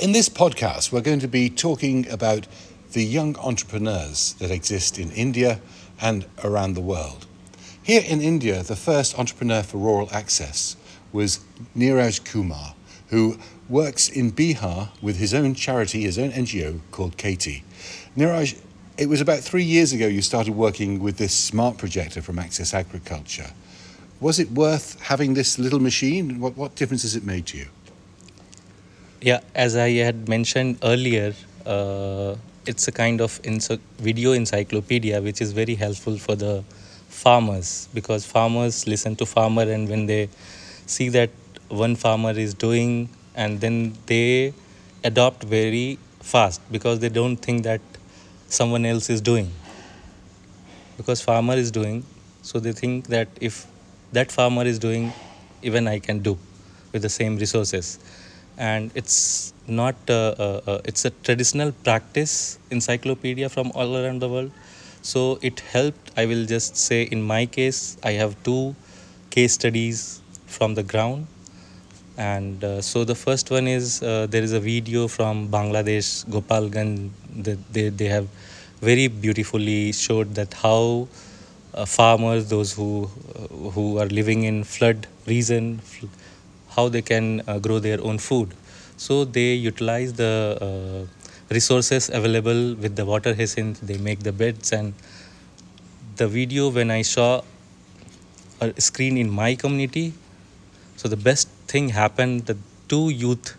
In this podcast, we're going to be talking about the young entrepreneurs that exist in India and around the world. Here in India, the first entrepreneur for rural access was Neeraj Kumar, who works in Bihar with his own charity, his own NGO called Khetee. Neeraj, it was about three years ago you started working with this smart projector from Access Agriculture. Was it worth having this little machine? What, what difference has it made to you? Yeah, as I had mentioned earlier, uh, it's a kind of ency- video encyclopedia which is very helpful for the farmers because farmers listen to farmer and when they see that one farmer is doing and then they adopt very fast because they don't think that someone else is doing. Because farmer is doing so they think that if that farmer is doing even i can do with the same resources and it's not uh, uh, uh, it's a traditional practice encyclopedia from all around the world. So it helped i will just say in my case i have two case studies from the ground. And uh, so the first one is uh, there is a video from bangladesh gopalganj they, they, have very beautifully showed that how uh, farmers those who who are living in flood region how they can uh, grow their own food. So they utilize the uh, resources available with the water hyacinth. They make the beds. And the video when i saw a screen in my community so the best thing happened the two youth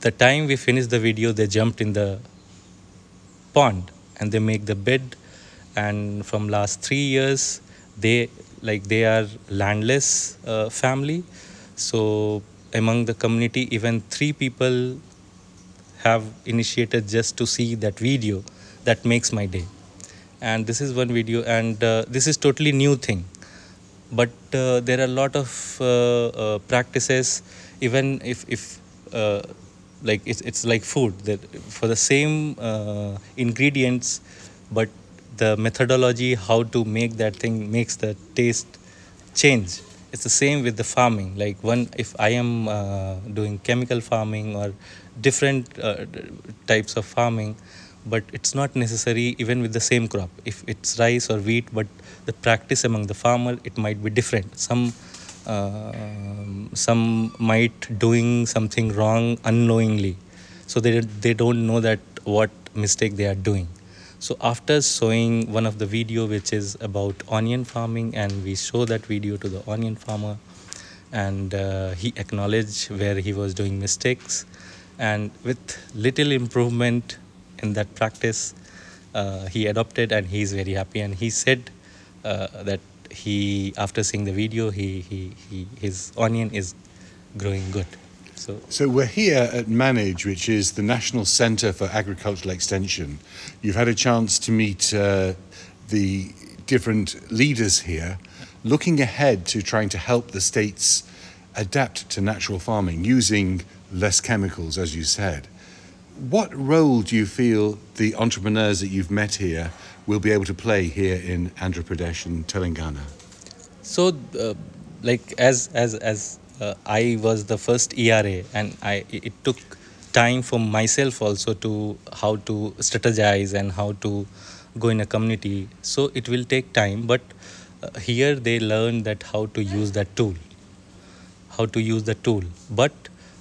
the time we finished the video they jumped in the pond and they make the bed. And from last 3 years they like they are landless uh, family. So among the community even three people have initiated just to see that video that makes my day. And this is one video and uh, this is totally new thing. But uh, there are a lot of uh, uh, practices. Even if if uh, like it's, it's like food that for the same uh, ingredients but the methodology how to make that thing makes the taste change. It's the same with the farming. Like one if i am uh, doing chemical farming or different uh, types of farming but it's not necessary even with the same crop. If it's rice or wheat but the practice among the farmer it might be different. Some uh, some might doing something wrong unknowingly. So they they don't know that what mistake they are doing so after showing one of the video which is about onion farming and we show that video to the onion farmer and uh, he acknowledged where he was doing mistakes and with little improvement in that practice uh, he adopted and he's very happy. And he said uh, that he after seeing the video he, he, he his onion is growing good so So we're here at Manage, which is the National Centre for Agricultural Extension. You've had a chance to meet uh, the different leaders here, looking ahead to trying to help the states adapt to natural farming using less chemicals, as you said. What role do you feel the entrepreneurs that you've met here will be able to play here in Andhra Pradesh and Telangana? so uh, like as as as uh, i was the first era and i it took time for myself also to how to strategize and how to go in a community. So it will take time but uh, here they learn that how to use that tool how to use the tool. But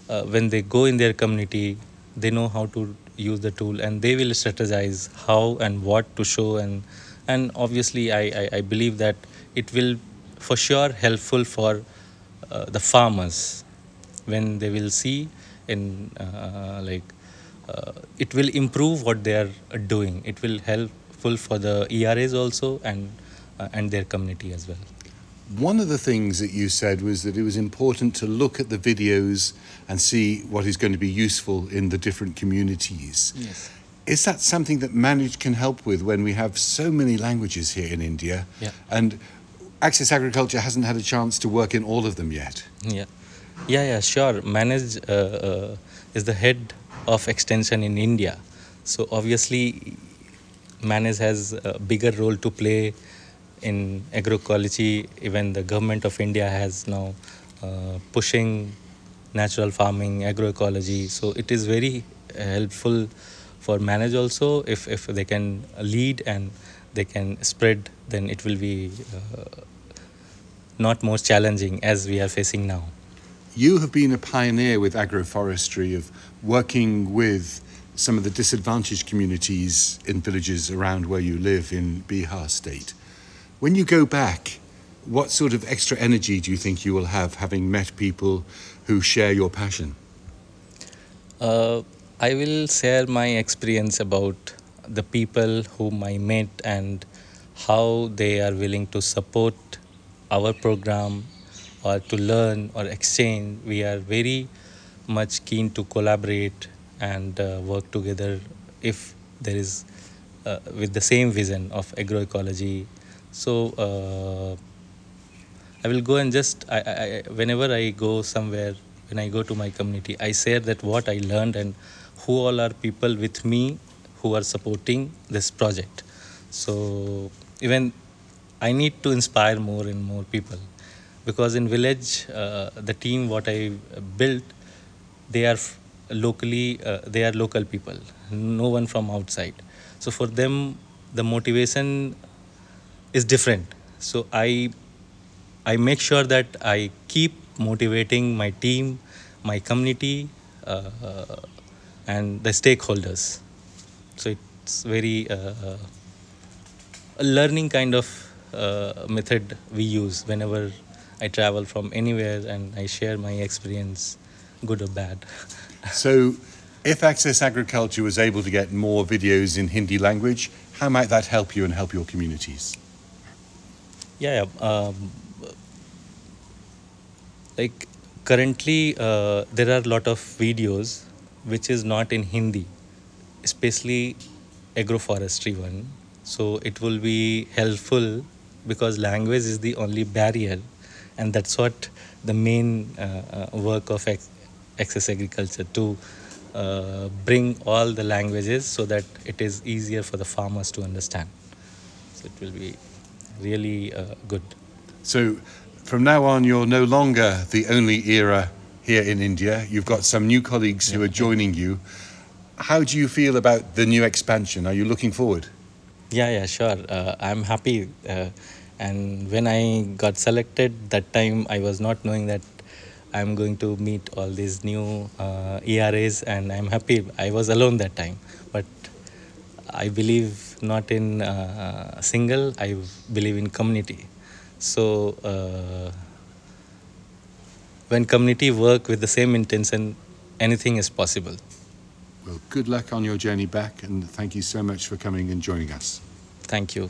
uh, when they go in their community they know how to use the tool and they will strategize how and what to show and and obviously i i, I believe that it will for sure helpful for uh, the farmers when they will see in uh, like uh, it will improve what they are doing it will helpful for the eras also and uh, and their community as well One of the things that you said was that it was important to look at the videos and see what is going to be useful in the different communities. yes Is that something that Manage can help with when we have so many languages here in India? Yeah. And Access Agriculture hasn't had a chance to work in all of them yet. Yeah, yeah, yeah, sure. Manage uh, uh, is the head of extension in India, so obviously, Manage has a bigger role to play in agroecology. Even the government of India has now uh, pushing natural farming, agroecology. So it is very helpful for manage also if, if they can lead and they can spread then it will be uh, not more challenging as we are facing now You have been a pioneer with agroforestry of working with some of the disadvantaged communities in villages around where you live in Bihar state. When you go back, what sort of extra energy do you think you will have having met people who share your passion? uh, i will share my experience about the people whom i met and how they are willing to support our program or to learn or exchange. We are very much keen to collaborate and uh, work together if there is uh, with the same vision of agroecology. So uh, i will go and just I, I, whenever i go somewhere when i go to my community i share that what i learned and who all are people with me who are supporting this project. So even i need to inspire more and more people because in village uh, the team what i built they are locally uh, they are local people no one from outside. So for them the motivation is different. So i i make sure that i keep motivating my team my community uh, and the stakeholders so it's very uh, a learning kind of uh, method we use whenever i travel from anywhere and i share my experience good or bad So, if Access Agriculture was able to get more videos in Hindi language, how might that help you and help your communities? yeah, yeah um, like currently uh, there are a lot of videos which is not in hindi especially agroforestry one so it will be helpful because language is the only barrier and that's what the main uh, uh, work of access agriculture to uh, bring all the languages so that it is easier for the farmers to understand so it will be really uh, good So, from now on, you're no longer the only era here in India. You've got some new colleagues who are joining you. How do you feel about the new expansion? Are you looking forward? Yeah, yeah, sure. Uh, I'm happy. Uh, and when I got selected, that time I was not knowing that I'm going to meet all these new uh, ERAs, and I'm happy. I was alone that time, but I believe not in uh, single. I believe in community. So uh, when community work with the same intention, anything is possible. Well, good luck on your journey back, and thank you so much for coming and joining us. Thank you.